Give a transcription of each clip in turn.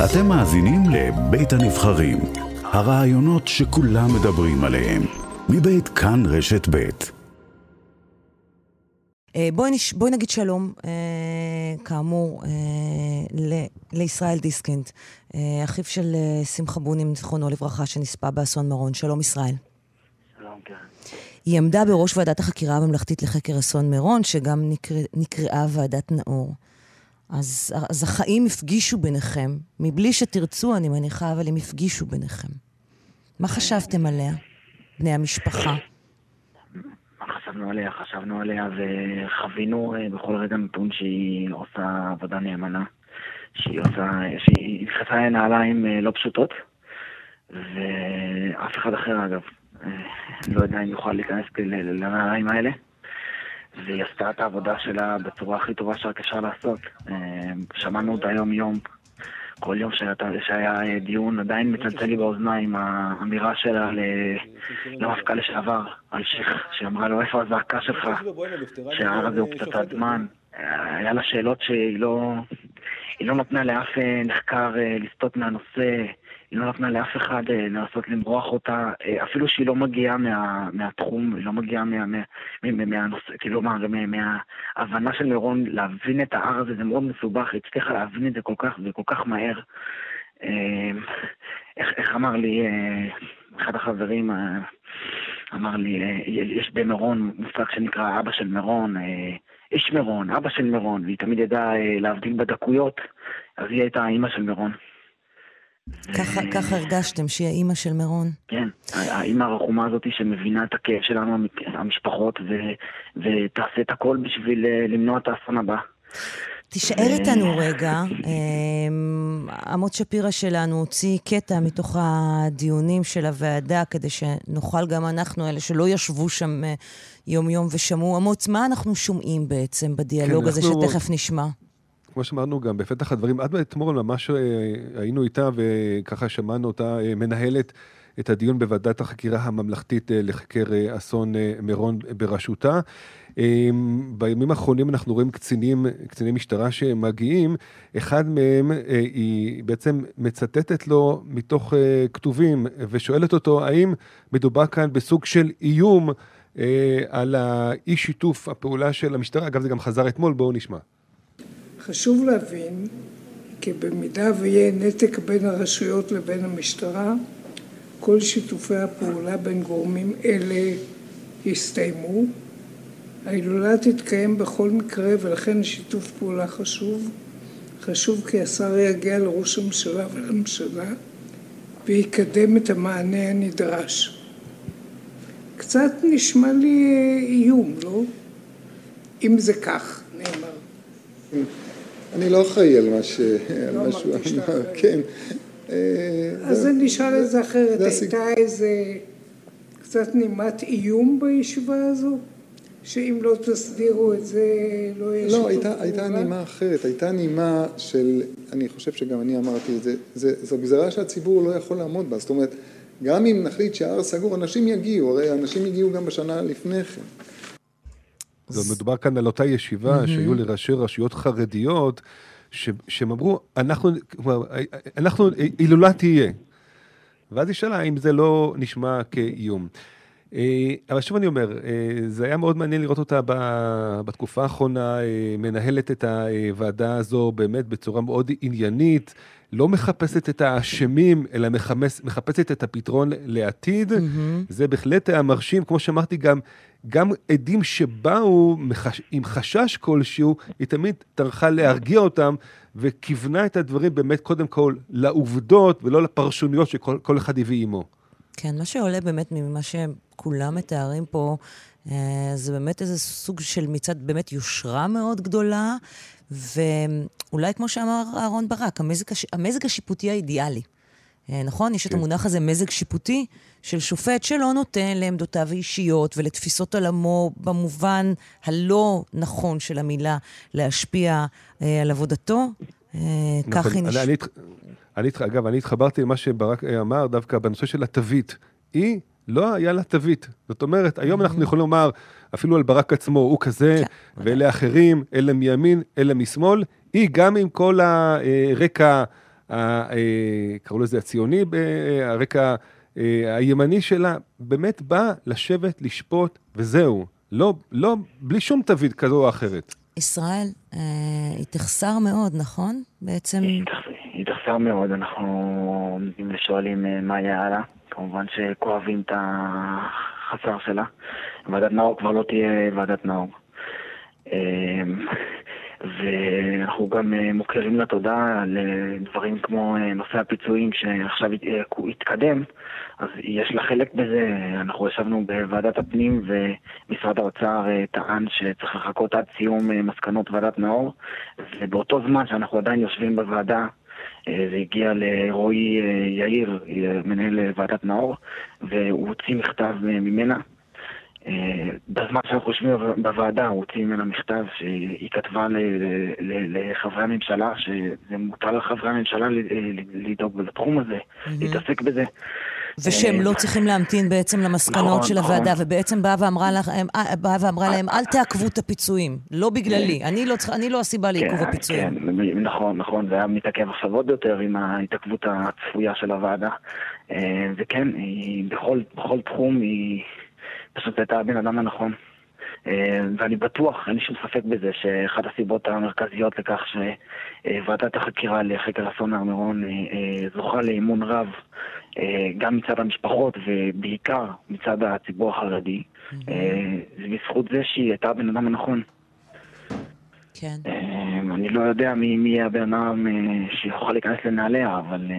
אתם מאזינים לבית הנבחרים, הראיונות שכולם מדברים עליהם, מבית כאן רשת בית. אה, בואי, נש... בואי נגיד שלום, אה, כאמור, אה, ל... לישראל דיסקינד, אה, אחיו של אה, שמחה בונים, זיכרונו לברכה, שנספה באסון מירון. שלום, ישראל. שלום, כן. היא עמדה בראש ועדת החקירה הממלכתית לחקר אסון מירון, שגם נקרא, נקראה ועדת נאור. אז, אז החיים הפגישו ביניכם, מבלי שתרצו, אני מניחה, אבל הם הפגישו ביניכם. מה חשבתם עליה, בני המשפחה? מה חשבנו עליה? חשבנו עליה וחווינו אה, בכל רגע נתון שהיא עושה עבודה נאמנה. שהיא עושה, שהיא נכנסה לנעליים אה, לא פשוטות, ואף אחד אחר אגב, אה, לא יודע אם יוכל להיכנס לנעליים האלה. והיא עשתה את העבודה שלה בצורה הכי טובה שרק אפשר לעשות. אה, שמענו אותה יום-יום, כל יום שהיה, שהיה אה, דיון, עדיין מצלצל לי באוזניים האמירה שלה למפכ"ל לשעבר, אלשיך, שאמרה לו, איפה הזעקה שלך? שההר הזה הוא פצצת זמן. אה, היה לה שאלות שהיא לא... לא נתנה לאף נחקר לסטות מהנושא, היא לא נתנה לאף אחד אה, לנסות למרוח אותה, אה, אפילו שהיא לא מגיעה מה, מהתחום, היא לא מגיעה מה, מה, מה, מהנושא, כלומר, מה, מההבנה של מירון להבין את ההר הזה, זה מאוד מסובך, היא הצליחה להבין את זה כל כך וכל כך מהר. אה, איך, איך אמר לי אה, אחד החברים, אה, אמר לי, אה, יש במירון מושג שנקרא אבא של מירון, אה, איש מירון, אבא של מירון, והיא תמיד ידעה אה, להבדיל בדקויות, אז היא הייתה האימא של מירון. ככה, ככה הרגשתם שהיא האימא של מירון? כן, האימא הרחומה הזאת שמבינה את הכאב שלנו, המשפחות, ו, ותעשה את הכל בשביל אה, למנוע את האסון הבא. תישאר איתנו רגע. אמ, אמוץ שפירא שלנו הוציא קטע מתוך הדיונים של הוועדה, כדי שנוכל גם אנחנו, אלה שלא ישבו שם אה, יום-יום ושמעו. אמוץ, מה אנחנו שומעים בעצם בדיאלוג כן, הזה שתכף נשמע? כמו שאמרנו גם בפתח הדברים, עד אתמול ממש אה, היינו איתה וככה שמענו אותה אה, מנהלת את הדיון בוועדת החקירה הממלכתית אה, לחקר אסון מירון בראשותה. בימים האחרונים אנחנו רואים קצינים, קציני משטרה שמגיעים, אחד מהם היא בעצם מצטטת לו מתוך כתובים ושואלת אותו האם מדובר כאן בסוג של איום על האי שיתוף הפעולה של המשטרה, אגב זה גם חזר אתמול, בואו נשמע. חשוב להבין כי במידה ויהיה נתק בין הרשויות לבין המשטרה, כל שיתופי הפעולה בין גורמים אלה יסתיימו. ההילולה תתקיים בכל מקרה ולכן שיתוף פעולה חשוב. חשוב כי השר יגיע לראש הממשלה ולממשלה ויקדם את המענה הנדרש. קצת נשמע לי איום, לא? אם זה כך, נאמר. אני לא אחראי על מה ש... לא אמרתי שאתה אחראי. כן. אה, אז אני אשאל את זה אחרת, הייתה איזה קצת נימת איום בישיבה הזו? שאם לא תסדירו את זה לא יהיה לא, שיתוף הייתה, הייתה פעולה? נימה אחרת, הייתה נימה של, אני חושב שגם אני אמרתי את זה, זה, זו גזרה שהציבור לא יכול לעמוד בה, זאת אומרת, גם אם נחליט שההר סגור, אנשים יגיעו, הרי אנשים הגיעו גם בשנה לפני כן. זאת מדובר כאן על אותה ישיבה שהיו לראשי רשויות חרדיות, ש- שהם אמרו, אנחנו, כלומר, אנחנו, הילולה תהיה. ואז היא שאלה אם זה לא נשמע כאיום. אה, אבל שוב אני אומר, אה, זה היה מאוד מעניין לראות אותה בתקופה האחרונה, אה, מנהלת את הוועדה הזו באמת בצורה מאוד עניינית, לא מחפשת את האשמים, אלא מחמש, מחפשת את הפתרון לעתיד. זה בהחלט היה מרשים, כמו שאמרתי, גם, גם עדים שבאו מחש, עם חשש כלשהו, היא תמיד טרחה להרגיע אותם, וכיוונה את הדברים באמת קודם כל לעובדות, ולא לפרשנויות שכל כל אחד הביא עמו. כן, מה שעולה באמת ממה שכולם מתארים פה, אה, זה באמת איזה סוג של מצד באמת יושרה מאוד גדולה, ואולי כמו שאמר אהרן ברק, המזג, הש... המזג השיפוטי האידיאלי. אה, נכון? יש את כן. המונח הזה, מזג שיפוטי, של שופט שלא נותן לעמדותיו האישיות ולתפיסות עולמו במובן הלא נכון של המילה להשפיע אה, על עבודתו. אה, כך נכון. היא נשמעת. אגב, אני התחברתי למה שברק אמר דווקא בנושא של התווית. היא, לא היה לה תווית. זאת אומרת, היום אנחנו יכולים לומר, אפילו על ברק עצמו, הוא כזה, כן, ואלה אחרים, אלה מימין, אלה משמאל. היא, גם עם כל הרקע קראו לזה הציוני, הרקע הימני שלה, באמת בא לשבת, לשפוט, וזהו. לא, לא, בלי שום תווית כזו או אחרת. ישראל, היא תחסר מאוד, נכון? בעצם... היא תחסר מאוד, אנחנו עומדים ושואלים מה יהיה הלאה. כמובן שכואבים את החסר שלה. ועדת נאור כבר לא תהיה ועדת נאור. ואנחנו גם מוכרים לה תודה על דברים כמו נושא הפיצויים שעכשיו התקדם, אז יש לה חלק בזה. אנחנו ישבנו בוועדת הפנים ומשרד האוצר טען שצריך לחכות עד סיום מסקנות ועדת נאור, ובאותו זמן שאנחנו עדיין יושבים בוועדה זה הגיע לרועי יאיר, מנהל ועדת נאור, והוא הוציא מכתב ממנה. בזמן שאנחנו יושבים בוועדה, הוא הוציא ממנה מכתב שהיא כתבה לחברי הממשלה, שזה מותר לחברי הממשלה לדאוג בתחום הזה, להתעסק בזה. ושהם לא צריכים להמתין בעצם למסקנות של הוועדה, ובעצם באה ואמרה להם, אל תעכבו את הפיצויים, לא בגללי, אני לא הסיבה לעיכוב הפיצויים. כן, נכון, נכון, זה היה מתעכב עכשיו עוד יותר עם ההתעכבות הצפויה של הוועדה. וכן, בכל תחום היא פשוט הייתה הבן אדם הנכון. ואני בטוח, אין לי שום ספק בזה, שאחת הסיבות המרכזיות לכך שוועדת החקירה לחקר אסון הר מירון זוכה לאמון רב גם מצד המשפחות ובעיקר מצד הציבור החרדי, זה בזכות זה שהיא הייתה הבן אדם הנכון. כן. אני לא יודע מי יהיה הבן אדם שיוכל להיכנס לנעליה, אבל...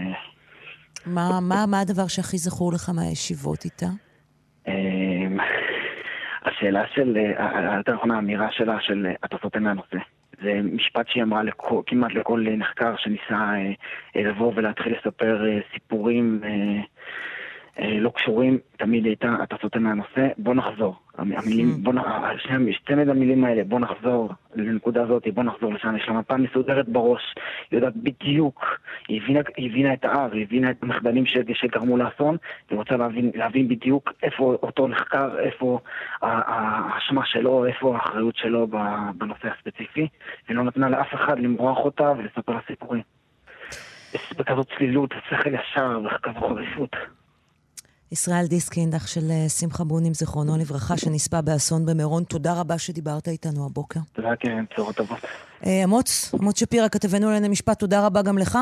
מה הדבר שהכי זכור לך מהישיבות איתה? השאלה של, יותר נכונה, האמירה שלה של אתה סוטה מהנושא. זה משפט שהיא אמרה לכל, כמעט לכל נחקר שניסה לבוא ולהתחיל לספר סיפורים לא קשורים, תמיד הייתה, אתה סוטה מהנושא, בוא נחזור. המילים, בוא נחזור, צמד המילים האלה, בוא נחזור לנקודה הזאת, בוא נחזור לשם, יש לה מפה מסודרת בראש, היא יודעת בדיוק, היא הבינה, היא הבינה את ההר, היא הבינה את המחדלים שגרמו לאסון, והיא רוצה להבין, להבין בדיוק איפה אותו נחקר, איפה האשמה שלו, איפה האחריות שלו בנושא הספציפי, ולא נתנה לאף אחד למרוח אותה ולספר לה סיפורים. בכזאת צלילות, שכל ישר וכזו חריפות. ישראל דיסקינד, אח של שמחה בונים, זיכרונו לברכה, שנספה באסון במירון. תודה רבה שדיברת איתנו הבוקר. תודה, כן, בשורות טובות. אמוץ, אמוץ שפירא, כתבנו לענייני משפט, תודה רבה גם לך.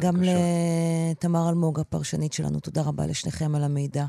גם לתמר אלמוג, הפרשנית שלנו, תודה רבה לשניכם על המידע.